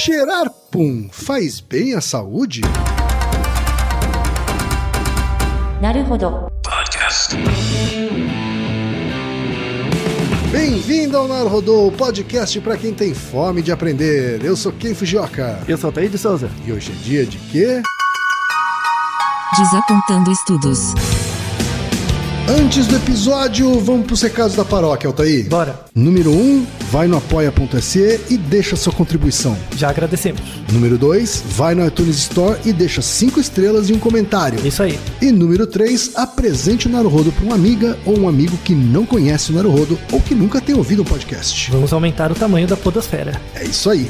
Cheirar pum faz bem à saúde? Naruhodo. Podcast. Bem-vindo ao Naruhodo, podcast para quem tem fome de aprender. Eu sou Ken Fujioka. Eu sou Taí de Souza. E hoje é dia de quê? Desapontando estudos. Antes do episódio, vamos para os recados da paróquia, Altaí. Bora. Número 1, um, vai no apoia.se e deixa sua contribuição. já agradecemos. Número 2, vai no iTunes Store e deixa 5 estrelas e um comentário. Isso aí. E número 3, apresente o Naruhodo para uma amiga ou um amigo que não conhece o Naruhodo ou que nunca tem ouvido um podcast. Vamos aumentar o tamanho da podosfera. É isso aí.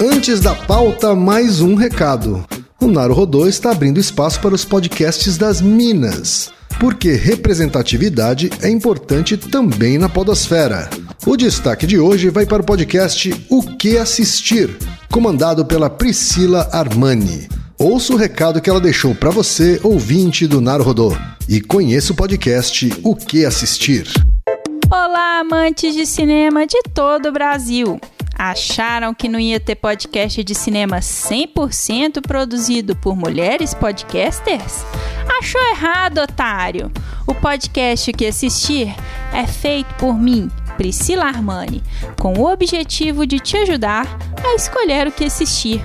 Antes da pauta, mais um recado. O Naruhodô está abrindo espaço para os podcasts das Minas, porque representatividade é importante também na podosfera. O destaque de hoje vai para o podcast O Que Assistir, comandado pela Priscila Armani. Ouça o recado que ela deixou para você, ouvinte do Naruhodô, e conheça o podcast O Que Assistir. Olá, amantes de cinema de todo o Brasil! Acharam que não ia ter podcast de cinema 100% produzido por mulheres podcasters? Achou errado, otário! O podcast que assistir é feito por mim, Priscila Armani, com o objetivo de te ajudar a escolher o que assistir.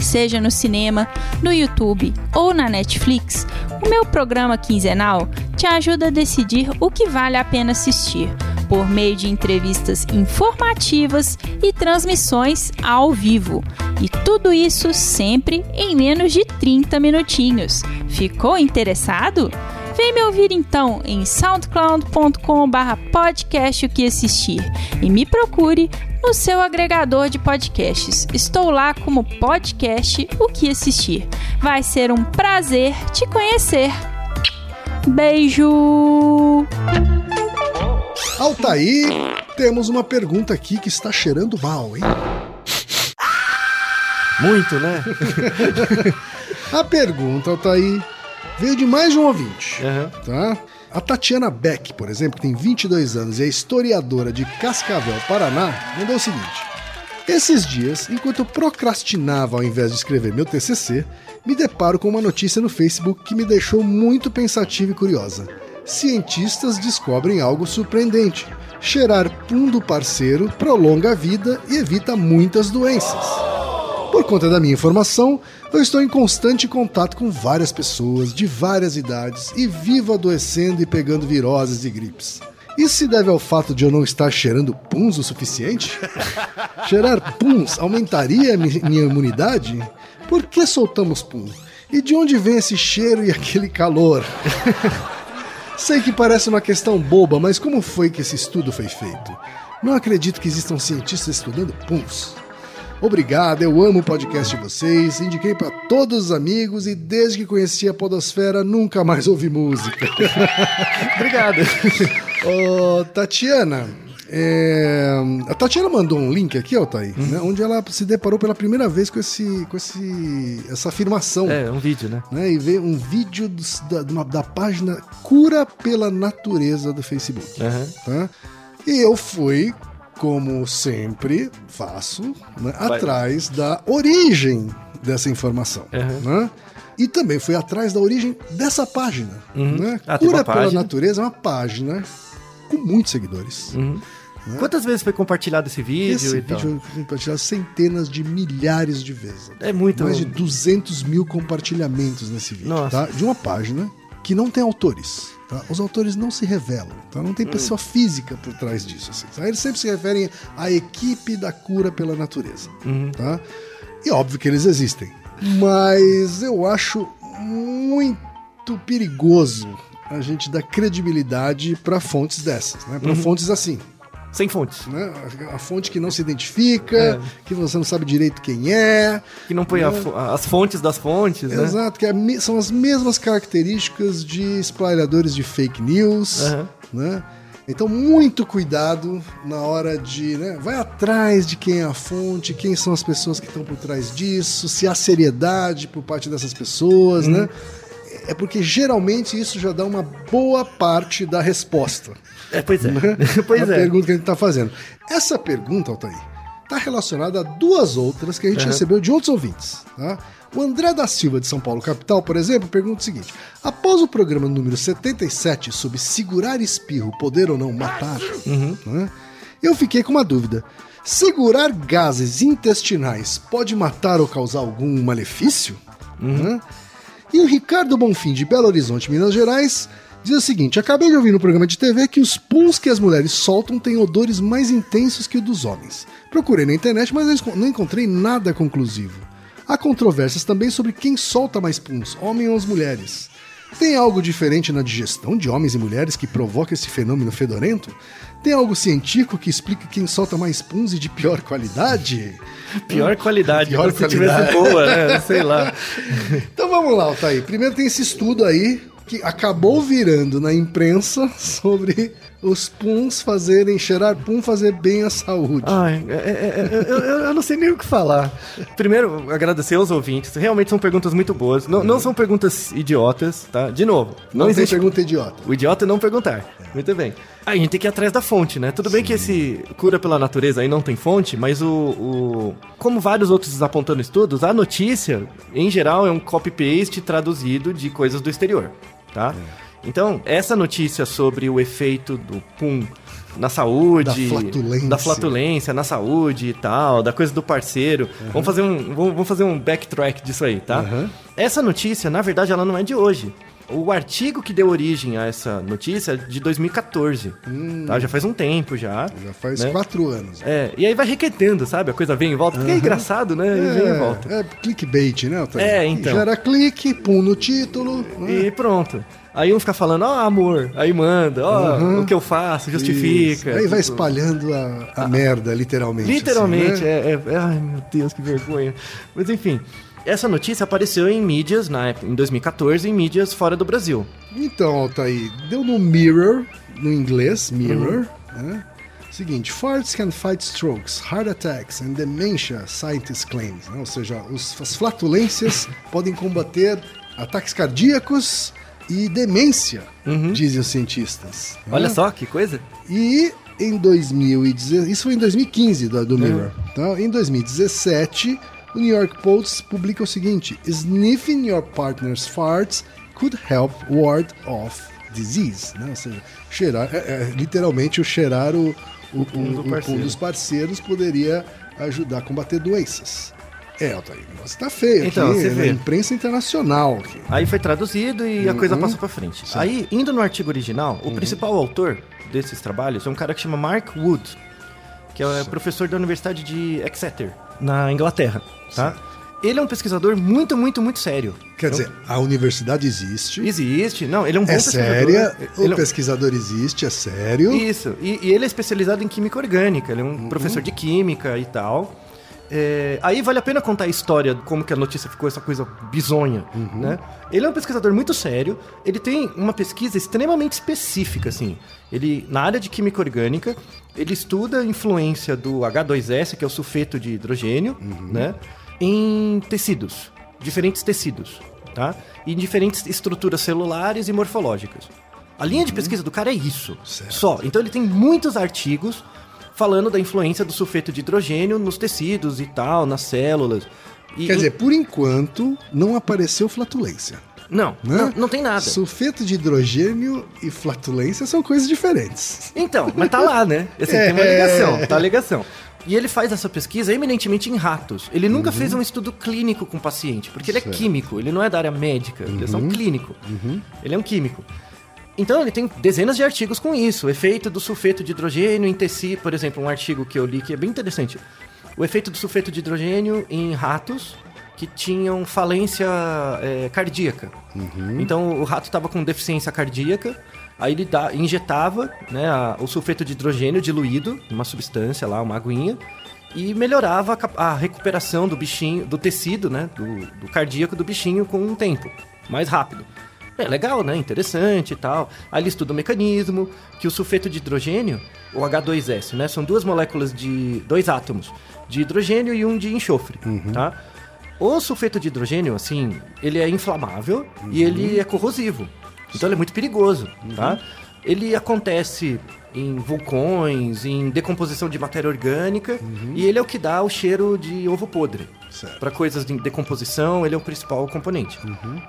Seja no cinema, no YouTube ou na Netflix, o meu programa quinzenal te ajuda a decidir o que vale a pena assistir, por meio de entrevistas informativas e transmissões ao vivo. E tudo isso sempre em menos de 30 minutinhos. Ficou interessado? Vem me ouvir então em soundcloud.com/barra podcast o que assistir e me procure no seu agregador de podcasts. Estou lá como podcast o que assistir. Vai ser um prazer te conhecer. Beijo! Altair, temos uma pergunta aqui que está cheirando mal, hein? Muito, né? A pergunta, Altair, veio de mais de um ouvinte, Aham. tá? A Tatiana Beck, por exemplo, que tem 22 anos e é historiadora de Cascavel, Paraná, mandou o seguinte: Esses dias, enquanto eu procrastinava ao invés de escrever meu TCC, me deparo com uma notícia no Facebook que me deixou muito pensativa e curiosa. Cientistas descobrem algo surpreendente. Cheirar pum do parceiro prolonga a vida e evita muitas doenças. Por conta da minha informação, eu estou em constante contato com várias pessoas de várias idades e vivo adoecendo e pegando viroses e gripes. Isso se deve ao fato de eu não estar cheirando puns o suficiente? Cheirar puns aumentaria minha imunidade? Por que soltamos pum? E de onde vem esse cheiro e aquele calor? Sei que parece uma questão boba, mas como foi que esse estudo foi feito? Não acredito que existam cientistas estudando puns. Obrigado, eu amo o podcast de vocês, indiquei para todos os amigos e desde que conheci a Podosfera nunca mais ouvi música. Obrigado. Ô, Tatiana, é, a Tatiana mandou um link aqui, Altair, né, onde ela se deparou pela primeira vez com, esse, com esse, essa afirmação. É, um vídeo, né? né, e ver um vídeo dos- da, uma- da página Cura pela Natureza do Facebook. Aham. tá? E eu fui, como sempre faço, né, atrás da origem dessa informação. Uhum. né? E também fui atrás da origem dessa página. Né? Ah, Cura pela página. Natureza é uma página com muitos seguidores. Uhum. Quantas vezes foi compartilhado esse vídeo Esse vídeo foi compartilhado centenas de milhares de vezes. É muito. Mais de 200 mil compartilhamentos nesse vídeo, Nossa. tá? De uma página que não tem autores. Tá? Os autores não se revelam, tá? Não tem Hum. pessoa física por trás disso. Assim, tá? Eles sempre se referem à equipe da cura pela natureza, Uhum. tá? E óbvio que eles existem. Mas eu acho muito perigoso a gente dar credibilidade para fontes dessas, né? Uhum. Para fontes assim, Sem fontes. né? A- fonte que não se identifica, É. que você não sabe direito quem é, Que não põe a fo- as fontes das fontes, né? Exato, que é são as mesmas características de espalhadores de fake news, Aham. né? Então, muito cuidado na hora de. Né, vai atrás de quem é a fonte, quem são as pessoas que estão por trás disso, se há seriedade por parte dessas pessoas, né? É porque geralmente isso já dá uma boa parte da resposta. É, pois é. né? pois a é. pergunta que a gente está fazendo. Essa pergunta, Altair, está relacionada a duas outras que a gente recebeu de outros ouvintes. Tá? O André da Silva, de São Paulo, capital, por exemplo, pergunta o seguinte: após o programa número 77 sobre segurar espirro, poder ou não matar, né, eu fiquei com uma dúvida. Segurar gases intestinais pode matar ou causar algum malefício? Né? E o Ricardo Bonfim, de Belo Horizonte, Minas Gerais, diz o seguinte: acabei de ouvir no programa de TV que os puns que as mulheres soltam têm odores mais intensos que o dos homens. Procurei na internet, mas não encontrei nada conclusivo. Há controvérsias também sobre quem solta mais puns, homem ou as mulheres. Tem algo diferente na digestão de homens e mulheres que provoca esse fenômeno fedorento? Tem algo científico que explica quem solta mais puns e de pior qualidade? Pior qualidade, Pior se qualidade. tivesse boa, né? Sei lá. Então vamos lá, Altair. Primeiro tem esse estudo aí que acabou virando na imprensa sobre os puns fazerem, cheirar pum fazer bem à saúde. Ai, é- é- é- eu, eu- eu não sei nem o que falar. Primeiro, agradecer aos ouvintes. Realmente são perguntas muito boas. Não, não são perguntas idiotas, tá? De novo, não, não existe pergunta idiota. O idiota é não perguntar. Muito bem. Aí a gente tem que ir atrás da fonte, né? Tudo bem que esse cura pela natureza aí não tem fonte, mas o, o- Como vários outros apontando estudos, a notícia, em geral, é um copy-paste traduzido de coisas do exterior, tá? Então, essa notícia sobre o efeito do pum na saúde, Da flatulência. da flatulência na saúde e tal, da coisa do parceiro. Vamos fazer um, vamos, fazer um backtrack disso aí, tá? Uhum. Essa notícia, na verdade, ela não é de hoje. O artigo que deu origem a essa notícia é de 2014. Tá? Já faz um tempo já. Hum. Já faz né? quatro anos. É, e aí vai requentando, sabe? A coisa vem e volta. Porque é engraçado, né? E vem e volta. É, é clickbait, né? É, então. Gera clique, pum no título. né? E pronto. Aí um fica falando, ó, amor. Aí manda, ó, o que eu faço, justifica. Isso. Aí vai Tipo, espalhando a, a merda, literalmente. Literalmente, assim, né? é, é- Ai, meu Deus, que vergonha. Mas enfim, essa notícia apareceu em mídias, na época, em 2014, em mídias fora do Brasil. Então, Altair, deu no Mirror, no inglês, Mirror, Uhum. né? Seguinte, farts can fight strokes, heart attacks and dementia, scientists claims. né? Ou seja, os- as flatulências podem combater ataques cardíacos e demência, dizem os cientistas. né? Uhum. Olha só que coisa. E em 2016, isso foi em 2015 do, do Mirror. Então, em 2017, o New York Post publica o seguinte: Sniffing your partner's farts could help ward off disease. Né? Ou seja, cheirar, é, é, literalmente o cheirar o, o, do o- o pum dos parceiros poderia ajudar a combater doenças. É, Altair, negócio tá feio Então, aqui, você na vê. imprensa internacional. Aqui. Aí foi traduzido e a coisa passou pra frente. Aí, indo no artigo original, o principal autor desses trabalhos é um cara que chama Mark Wood, que é professor da Universidade de Exeter, na Inglaterra, tá? Ele é um pesquisador muito, muito, muito sério. Quer dizer, a universidade existe, Existe, não, ele é um bom é pesquisador. séria, Ele o é pesquisador existe, é sério. Isso, e, e ele é especializado em química orgânica, ele é um professor de química e tal. É, aí vale a pena contar a história de como que a notícia ficou essa coisa bizonha, né? Ele é um pesquisador muito sério, ele tem uma pesquisa extremamente específica, assim. Ele, na área de química orgânica, ele estuda a influência do H2S, que é o sulfeto de hidrogênio, né? Em tecidos, diferentes tecidos, tá? E em diferentes estruturas celulares e morfológicas. A linha de pesquisa do cara é isso. Certo. Só. Então ele tem muitos artigos falando da influência do sulfeto de hidrogênio nos tecidos e tal, nas células. E- Quer dizer, por enquanto, não apareceu flatulência. não, Né? não, não tem nada. Sulfeto de hidrogênio e flatulência são coisas diferentes. Então, mas tá lá, né? Assim, Tem uma É. ligação, tá a ligação. E ele faz essa pesquisa eminentemente em ratos. Ele nunca fez um estudo clínico com o paciente, porque ele é químico, ele não é da área médica, ele é só um clínico. Ele é um químico. Então ele tem dezenas de artigos com isso. O efeito do sulfeto de hidrogênio em tecido, por exemplo, um artigo que eu li que é bem interessante. O efeito do sulfeto de hidrogênio em ratos que tinham falência é, cardíaca. Então o rato estava com deficiência cardíaca, aí ele dá- injetava né, a- o sulfeto de hidrogênio diluído, uma substância lá, uma aguinha, e melhorava a, a recuperação do bichinho, do tecido, né, do, do cardíaco do bichinho com um tempo mais rápido. É legal, né? Interessante e tal. Aí ele estuda o mecanismo, que o sulfeto de hidrogênio, o H2S, né? São duas moléculas de. dois átomos, de hidrogênio e um de enxofre, tá? O sulfeto de hidrogênio, assim, ele é inflamável e ele é corrosivo. Então ele é muito perigoso, tá? ele acontece em vulcões, em decomposição de matéria orgânica, e ele é o que dá o cheiro de ovo podre. Para coisas de decomposição, ele é o principal componente.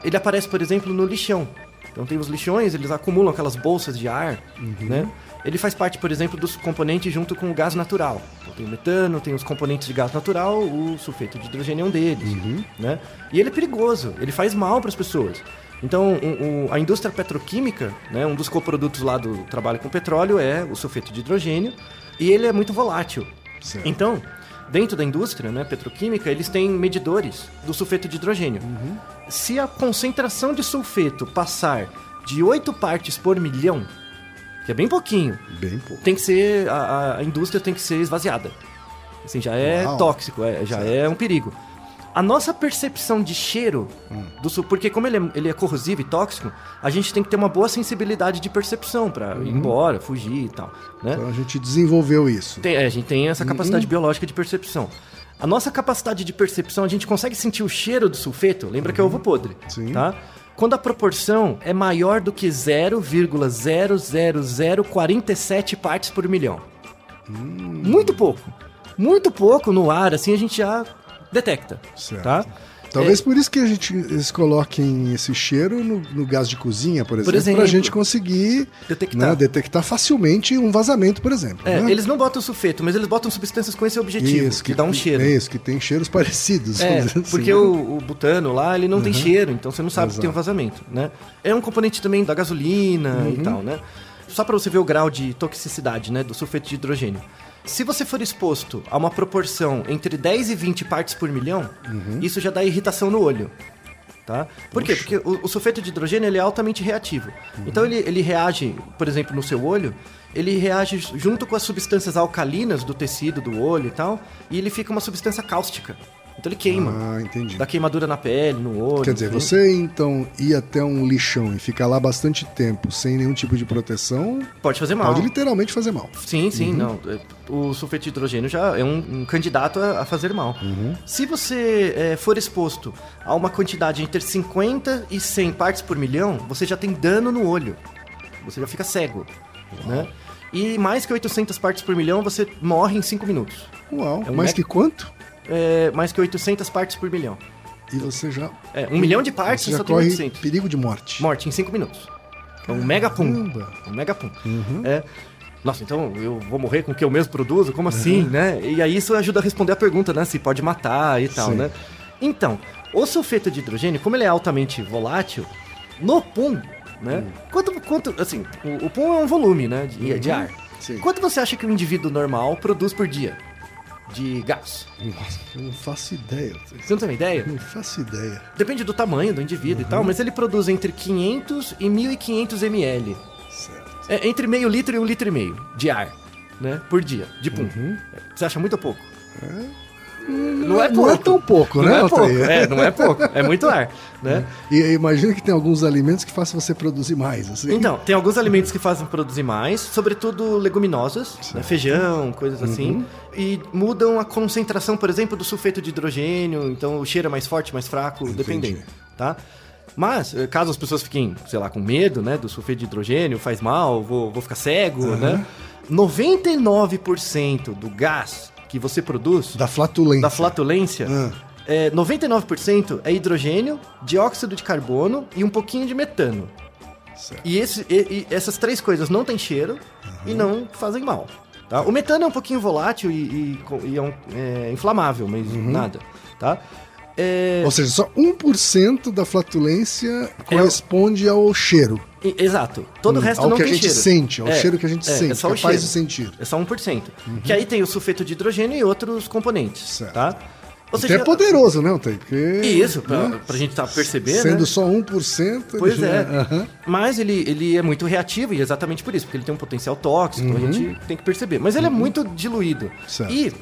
Ele aparece, por exemplo, no lixão. Então tem os lixões, eles acumulam aquelas bolsas de ar, né? Ele faz parte, por exemplo, dos componentes junto com o gás natural. Então tem o metano, tem os componentes de gás natural, o sulfeto de hidrogênio é um deles, né? E ele é perigoso, ele faz mal para as pessoas. Então, o- o- a indústria petroquímica, né, um dos coprodutos lá do trabalho com petróleo é o sulfeto de hidrogênio, e ele é muito volátil. Certo. Então, dentro da indústria né, petroquímica, eles têm medidores do sulfeto de hidrogênio. Se a concentração de sulfeto passar de 8 partes por milhão, que é bem pouquinho, Bem pouco. tem que ser a, a- indústria tem que ser esvaziada. Assim, já é Uau. tóxico, é- já é um perigo. A nossa percepção de cheiro Hum. do sul, porque como ele é, ele é corrosivo e tóxico, a gente tem que ter uma boa sensibilidade de percepção pra ir embora, fugir e tal, né? Então a gente desenvolveu isso. Tem- é, a gente tem essa capacidade Uhum. biológica de percepção. A nossa capacidade de percepção, a gente consegue sentir o cheiro do sulfeto, lembra que é ovo podre, Uhum. Sim. tá? Quando a proporção é maior do que 0,00047 partes por milhão. Hum. Muito pouco. Muito pouco no ar, assim a gente já detecta, Certo. tá? Talvez por isso que a gente, eles coloquem esse cheiro no, no gás de cozinha, por exemplo, exemplo. pra gente conseguir Detectar. né, detectar facilmente um vazamento, por exemplo. É, né? eles não botam sulfeto, mas eles botam substâncias com esse objetivo, que, dá um cheiro. É isso, que tem cheiros parecidos. É, assim, porque né? o, o butano lá, ele não tem cheiro, então você não sabe que tem um Exato. vazamento, né? É um componente também da gasolina Uhum. e tal, né? Só para você ver o grau de toxicidade, né, do sulfeto de hidrogênio. Se você for exposto a uma proporção entre 10 e 20 partes por milhão, Uhum. isso já dá irritação no olho. Tá? Por quê? Porque o, o sulfeto de hidrogênio ele é altamente reativo. Uhum. Então ele, ele reage, por exemplo, no seu olho, ele reage junto com as substâncias alcalinas do tecido do olho e tal, e ele fica uma substância cáustica. Então ele queima. Ah, entendi. Dá queimadura na pele, no olho. Quer dizer, enfim. você então ir até um lixão e ficar lá bastante tempo sem nenhum tipo de proteção Pode fazer mal. pode literalmente fazer mal. Sim, sim, Uhum. não. É, O sulfeto de hidrogênio já é um, um candidato a, a fazer mal. Uhum. Se você é, for exposto a uma quantidade entre 50 e 100 partes por milhão, você já tem dano no olho. Você já fica cego, né? E mais que 800 partes por milhão, você morre em 5 minutos. Uau, É um mais que quanto? É, mais que 800 partes por milhão. E você já, É, um milhão de partes, você já só tem corre 800. perigo de morte. Morte em 5 minutos. É um mega pum. Caramba. Um mega pum. Uhum. É. Nossa, então eu vou morrer com o que eu mesmo produzo? Como assim, né? E aí isso ajuda a responder a pergunta, né? Se pode matar e tal, Sim. né? Então, o sulfeto de hidrogênio, como ele é altamente volátil, no pum, né? Quanto, quanto, assim, o, o pum é um volume, né? De, de ar. Sim. Quanto você acha que um indivíduo normal produz por dia de gás? Nossa, eu não faço ideia. Você não tem uma ideia? Não faço ideia. Depende do tamanho do indivíduo e tal, mas ele produz entre 500 e 1500 ml. Certo. É entre meio litro e um litro e meio de ar, né? Por dia, de pum. Você acha muito ou pouco? Não é pouco. Não é tão pouco, Não né, é pouco. É, não é pouco. É muito ar, né? E imagina que tem alguns alimentos que façam você produzir mais, assim. Então, tem alguns alimentos que fazem produzir mais, sobretudo leguminosas, né? feijão, coisas assim, e mudam a concentração, por exemplo, do sulfeto de hidrogênio, então o cheiro é mais forte, mais fraco, dependendo, tá? Mas, eh, caso as pessoas fiquem, sei lá, com medo, né, do sulfeto de hidrogênio, faz mal, vou, vou ficar cego, né? 99% do gás que você produz, Da flatulência. da flatulência, Ah. é, 99% é hidrogênio, dióxido de carbono e um pouquinho de metano. Certo. E, esse- e- e essas três coisas não têm cheiro e não fazem mal. tá? O metano é um pouquinho volátil e, e é, um- é inflamável, mas Uhum. nada. Tá? É, Ou seja, só 1% da flatulência corresponde ao cheiro. exato. Todo o Hum, resto ao não que a tem gente cheiro. sente, ao cheiro que a gente sente, só o capaz cheiro. de sentir. É só 1%. Que aí tem o sulfeto de hidrogênio e outros componentes. Certo. Tá? Ou Até é seja, poderoso, né, Altair? Porque, Isso, pra, né, pra gente tá percebendo. Sendo né? só 1%. ele Pois é. Aham. Mas ele, ele é muito reativo e é exatamente por isso, porque ele tem um potencial tóxico, a gente tem que perceber. Mas ele é muito diluído. Uhum. Certo. E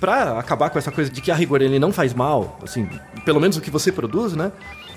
pra acabar com essa coisa de que a rigor ele não faz mal, assim, pelo menos o que você produz, né?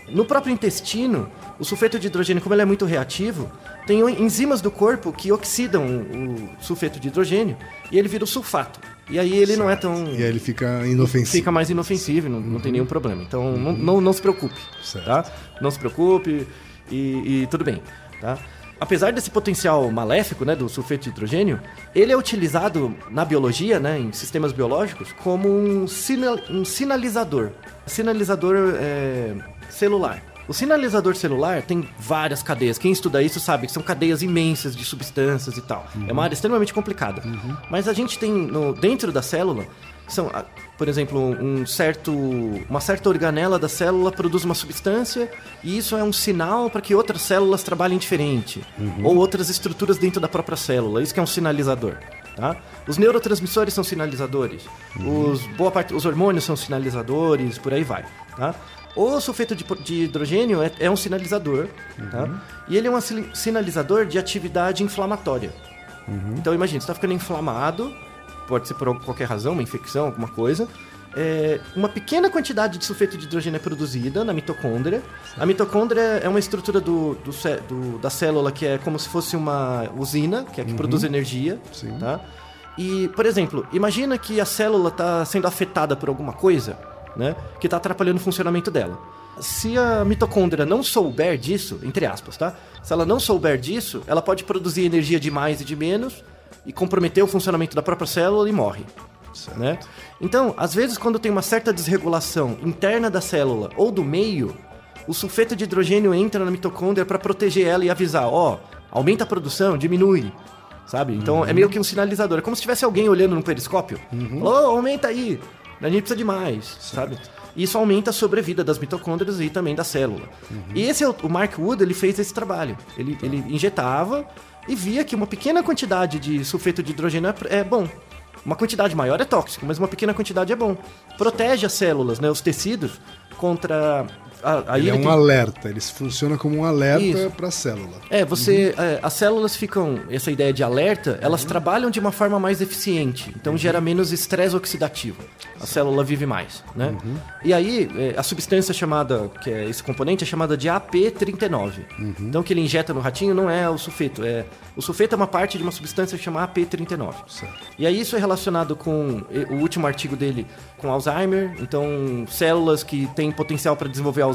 No próprio intestino, o sulfeto de hidrogênio, como ele é muito reativo, tem enzimas do corpo que oxidam o sulfeto de hidrogênio e ele vira o sulfato. E aí ele não é tão. E aí ele fica inofensivo. Fica mais inofensivo, não, não tem nenhum problema. Então não, não, não se preocupe, Certo. tá? Não se preocupe e, e tudo bem, tá? Apesar desse potencial maléfico, né, do sulfeto de hidrogênio, ele é utilizado na biologia, né, em sistemas biológicos, como um, sinal, um sinalizador. Sinalizador é, celular. O sinalizador celular tem várias cadeias. Quem estuda isso sabe que são cadeias imensas de substâncias e tal. É uma área extremamente complicada. Mas a gente tem no, dentro da célula são, ah, por exemplo, um certo, uma certa organela da célula produz uma substância e isso é um sinal para que outras células trabalhem diferente ou outras estruturas dentro da própria célula. Isso que é um sinalizador. Tá? Os neurotransmissores são sinalizadores, os, boa parte, os hormônios são sinalizadores, por aí vai. Tá? O sulfeto de, de hidrogênio é, é um sinalizador, tá? e ele é um si- sinalizador de atividade inflamatória. Então imagina, você está ficando inflamado, pode ser por qualquer razão, uma infecção, alguma coisa. É, uma pequena quantidade de sulfeto de hidrogênio é produzida na mitocôndria. A mitocôndria é uma estrutura do, do do- da célula que é como se fosse uma usina, que é que produz energia. Sim. Tá? E, por exemplo, imagina que a célula está sendo afetada por alguma coisa né, que está atrapalhando o funcionamento dela. Se a mitocôndria não souber disso, entre aspas, tá? Se ela não souber disso, ela pode produzir energia de mais e de menos e comprometer o funcionamento da própria célula e morre. Né? Então, às vezes, quando tem uma certa desregulação interna da célula ou do meio, o sulfeto de hidrogênio entra na mitocôndria para proteger ela e avisar: ó, aumenta a produção, diminui. Sabe? Então é meio que um sinalizador. É como se tivesse alguém olhando no periscópio. Falou, "Ô, aumenta aí. A gente precisa de mais, sabe? E Isso aumenta a sobrevida das mitocôndrias e também da célula. E esse é o, o Mark Wood, ele fez esse trabalho. Ele, ele injetava e via que uma pequena quantidade de sulfeto de hidrogênio é, é bom. Uma quantidade maior é tóxico, mas uma pequena quantidade é bom. Protege as células, né, os tecidos, contra... aí Ele é um tem- alerta, ele funciona como um alerta para a célula. é, você. é, as células ficam. Essa ideia de alerta, elas trabalham de uma forma mais eficiente. Então gera menos estresse oxidativo. A célula vive mais, né? E aí, é, a substância chamada, que é esse componente, é chamada de AP39. Então o que ele injeta no ratinho não é o sulfeto. É, o sulfeto é uma parte de uma substância chamada AP39. Certo. E aí isso é relacionado com o último artigo dele com Alzheimer. Então, células que têm potencial para desenvolver Alzheimer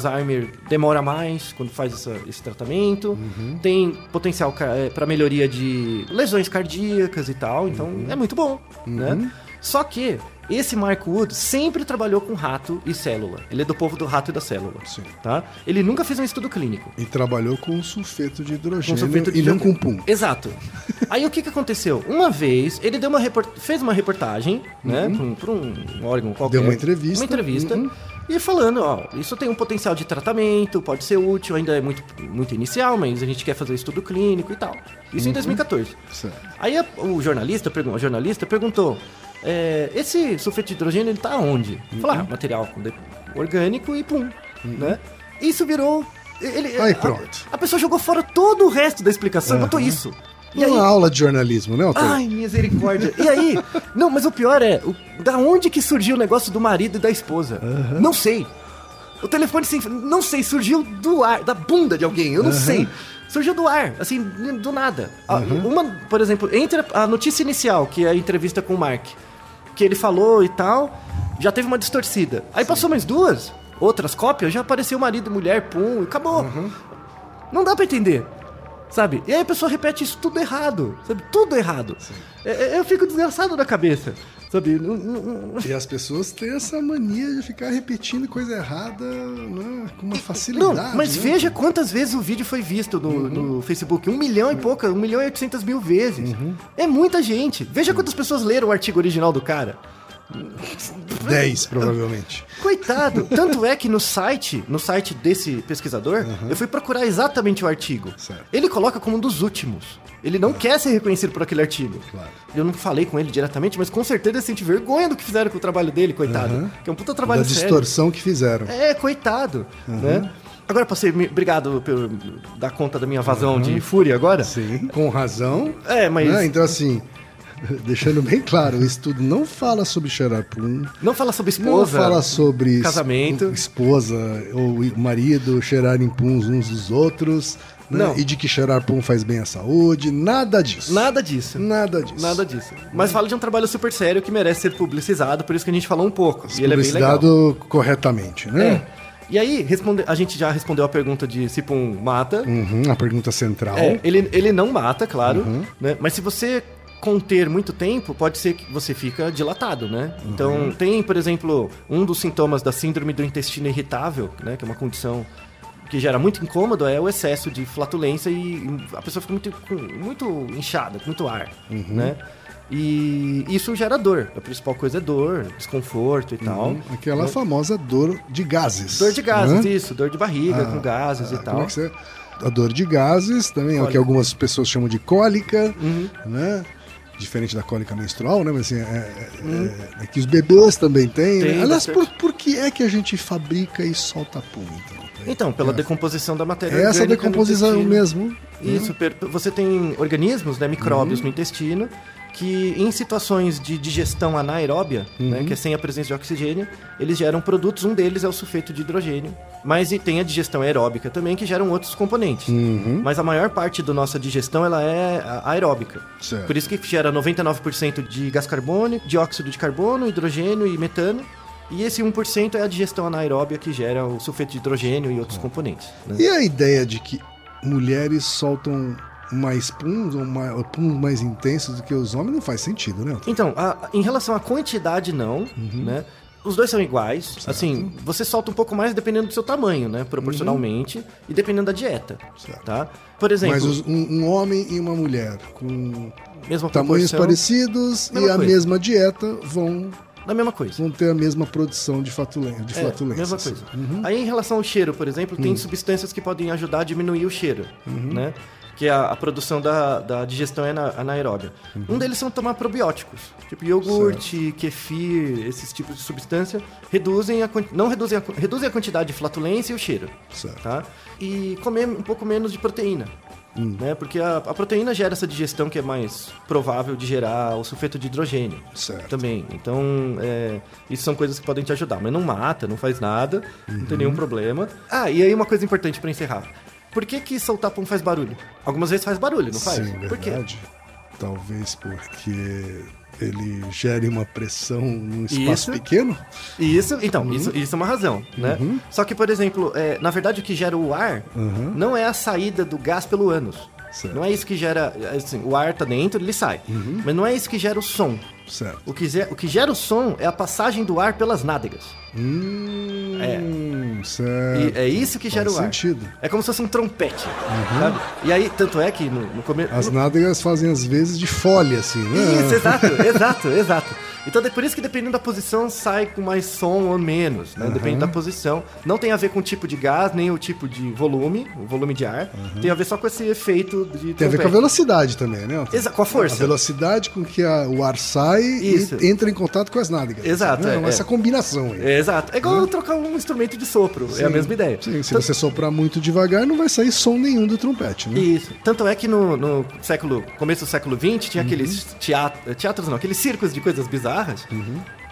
demora mais quando faz essa- esse tratamento. Tem potencial para melhoria de lesões cardíacas e tal. Então, é muito bom, né? Só que esse Mark Wood sempre trabalhou com rato e célula. Ele é do povo do rato e da célula, Sim. tá? Ele nunca fez um estudo clínico. E trabalhou com sulfeto de hidrogênio sulfeto de e não com pum. Exato. Aí o que, que aconteceu? Uma vez, ele deu uma fez uma reportagem, né, pra um, pra um órgão qualquer. Uhum. Deu uma entrevista. Uma entrevista. Uhum. E falando, ó, isso tem um potencial de tratamento, pode ser útil, ainda é muito, muito inicial, mas a gente quer fazer estudo clínico e tal. Isso Uhum. em 2014. Certo. Aí a- o jornalista, a jornalista perguntou: é, esse sulfeto de hidrogênio ele tá onde? Falou, Uhum. ah, material orgânico e pum, né? Isso virou. Ele, Aí, a- pronto. A, pessoa jogou fora todo o resto da explicação, e botou isso. E aí, Uma aula de jornalismo, né, Otávio? Ai, misericórdia. E aí, não, mas o pior é, o- da onde que surgiu o negócio do marido e da esposa? Não sei. O telefone sem não sei, surgiu do ar, da bunda de alguém, eu não sei. Surgiu do ar, assim, do nada. A- Uma, por exemplo, entre a notícia inicial, que é a entrevista com o Mark, que ele falou e tal, já teve uma distorcida. Aí passou mais duas, outras cópias, já apareceu marido e mulher, pum, e acabou. Não dá pra entender. Sabe? E aí a pessoa repete isso tudo errado. Sabe? Tudo errado. É- é- Eu fico desgraçado da cabeça. Sabe? Não- não- não- E as pessoas têm essa mania de ficar repetindo coisa errada né, com uma Não, facilidade. mas né? veja quantas vezes o vídeo foi visto no, no Facebook. Um milhão e pouca, um milhão e oitocentas mil vezes. É muita gente. Veja quantas pessoas leram o artigo original do cara. 10, provavelmente. Coitado. Tanto é que no site, no site desse pesquisador, eu fui procurar exatamente o artigo. Certo. Ele coloca como um dos últimos. Ele não quer ser reconhecido por aquele artigo. Claro. Eu não falei com ele diretamente, mas com certeza ele sente vergonha do que fizeram com o trabalho dele, coitado. Uhum. Que é um puta Da trabalho sério. distorção que fizeram. É, coitado, né? Agora, passei, obrigado por dar conta da minha vazão de fúria agora. Sim, com razão. É, mas né? Então, assim, deixando bem claro, o estudo não fala sobre cheirar pum, não fala sobre não esposa. fala sobre casamento. es- esposa ou marido cheirarem puns uns dos outros, né? Não. e de que cheirar pum faz bem à saúde, nada disso. Nada disso. Nada disso. Nada disso. Mas fala de um trabalho super sério que merece ser publicizado, por isso que a gente falou um pouco. E ele é bem legal. Corretamente, né? É. E aí, responde, a gente já respondeu a pergunta de se Pum mata. Uhum, a pergunta central. É, ele, ele não mata, claro, né? Mas se você conter muito tempo, pode ser que você fica dilatado, né? Então, tem, por exemplo, um dos sintomas da síndrome do intestino irritável, né? Que é uma condição que gera muito incômodo, é o excesso de flatulência e a pessoa fica muito, muito inchada, com muito ar, né? E isso gera dor. A principal coisa é dor, desconforto e tal. Aquela famosa dor de gases. Dor de gases, né? isso, dor de barriga, Ah, com gases ah, e tal. É. A dor de gases também é o que Cólica. algumas pessoas chamam de cólica, Uhum. né? Diferente da cólica menstrual, né? Mas assim, é, é- é- é que os bebês também têm. Tem, né? Aliás, por, por que é que a gente fabrica e solta pum, então? Então, pela É. decomposição da matéria É essa decomposição mesmo. Isso, per- você tem organismos, né, Uhum. micróbios no intestino, que em situações de digestão anaeróbia, Uhum. né, que é sem a presença de oxigênio, eles geram produtos, um deles é o sulfeto de hidrogênio. Mas e tem a digestão aeróbica também, que geram outros componentes. Uhum. Mas a maior parte da nossa digestão, ela é aeróbica. Certo. Por isso que gera 99% de gás carbônico, dióxido de carbono, hidrogênio e metano. E esse 1% é a digestão anaeróbia que gera o sulfeto de hidrogênio e outros componentes. né? E a ideia de que mulheres soltam mais puns ou mais, puns mais intensos do que os homens não faz sentido, né? Então, a- em relação à quantidade, não, Uhum. né? Os dois são iguais. Assim, você solta um pouco mais dependendo do seu tamanho, né? Proporcionalmente. E dependendo da dieta. Certo. Tá? Por exemplo, Mas os- um, um homem e uma mulher com mesma tamanhos parecidos e a coisa. mesma dieta vão, Na mesma coisa. vão ter a mesma produção de, flatulência, de É, flatulência. mesma assim. coisa. Aí, em relação ao cheiro, por exemplo, tem substâncias que podem ajudar a diminuir o cheiro, Uhum. né? Que é a, a produção da, da digestão ana- anaeróbia. Uhum. Um deles são tomar probióticos, tipo iogurte, kefir, esses tipos de substância, reduzem a, não reduzem a, reduzem a quantidade de flatulência e o cheiro. Certo. tá? E comer um pouco menos de proteína. Hum. Né? Porque a, a proteína gera essa digestão que é mais provável de gerar o sulfeto de hidrogênio. Certo. Também. Então, é, isso são coisas que podem te ajudar. Mas não mata, não faz nada, não tem Uhum. nenhum problema. Ah, e aí uma coisa importante pra encerrar. Por que que soltar pum faz barulho? Algumas vezes faz barulho, não faz? Sim, Por quê? verdade. Talvez porque ele gere uma pressão num espaço Isso. pequeno. Isso, então, Uhum. isso, isso é uma razão, né? Só que, por exemplo, é, na verdade o que gera o ar Uhum. não é a saída do gás pelo ânus. Certo. Não é isso que gera. Assim, o ar tá dentro, ele sai. Uhum. Mas não é isso que gera o som. Certo. O que, o que gera o som é a passagem do ar pelas nádegas. Hum, E certo. é isso que gera Faz o ar. sentido. Uhum. É como se fosse um trompete, sabe? E aí, tanto é que no, no começo. As nádegas fazem às vezes de folha, assim, né? Isso, exato, exato, exato. Então é por isso que dependendo da posição sai com mais som ou menos, né? Depende da posição. Não tem a ver com o tipo de gás, nem o tipo de volume, o volume de ar. Tem a ver só com esse efeito de Tem a ver com a trompete. velocidade também, né? Exa- com a força. A velocidade com que a- o ar sai Isso. e entra em contato com as nádegas. Exato, Né? é, Essa é. combinação aí. É, exato. É igual trocar um instrumento de sopro, é a mesma ideia. Sim, se você soprar muito devagar, não vai sair som nenhum do trompete, né? Isso. Tanto é que no, no século, começo do século XX, tinha Uhum. aqueles teatros não, aqueles circos de coisas bizarras.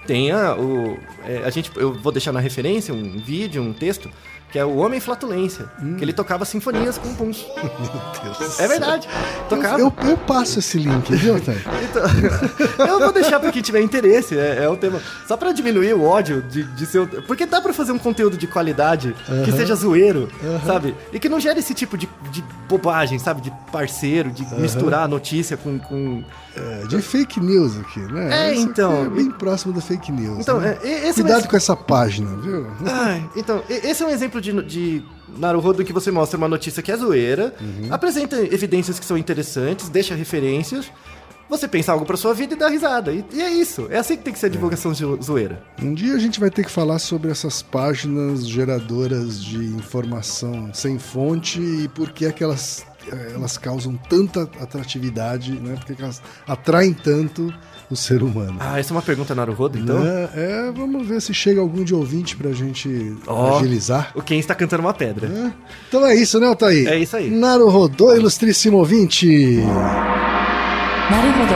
Tem a, o, é, a gente, eu vou deixar na referência um vídeo, um texto, que é o Homem Flatulência, Hum. que ele tocava sinfonias com puns. Meu Deus É verdade. Tocava. Eu, eu passo esse link, viu, Thay? Então, eu vou deixar pra quem tiver interesse, é, é um tema. Só pra diminuir o ódio de, de seu. Porque dá pra fazer um conteúdo de qualidade que seja zoeiro, sabe? E que não gere esse tipo de, de bobagem, sabe? De parceiro, de misturar a notícia com. com... É, de fake news aqui, né? É, Isso então. É bem próximo da fake news. Então, né? é, esse é Cuidado ex- com essa página, viu? Ai, então, esse é um exemplo de, de Naruhodo que você mostra uma notícia que é zoeira, apresenta evidências que são interessantes, deixa referências. Você pensa algo pra sua vida e dá risada. E, e é isso. É assim que tem que ser a divulgação de zoeira. Um dia a gente vai ter que falar sobre essas páginas geradoras de informação sem fonte e por que é que elas, eh, elas causam tanta atratividade, né? Por que que elas atraem tanto o ser humano. Ah, essa é uma pergunta Naruhodo, então? Né? É, vamos ver se chega algum de ouvinte pra gente oh, agilizar. O quem está cantando uma pedra. É. Então é isso, né, Otávio? É isso aí. Naruhodo, ilustríssimo ouvinte. Naruhodo.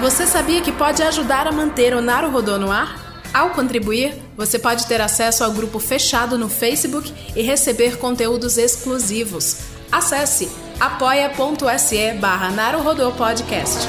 Você sabia que pode ajudar a manter o Naruhodo no ar? Ao contribuir, você pode ter acesso ao grupo fechado no Facebook e receber conteúdos exclusivos. Acesse apoia.se barra Podcast.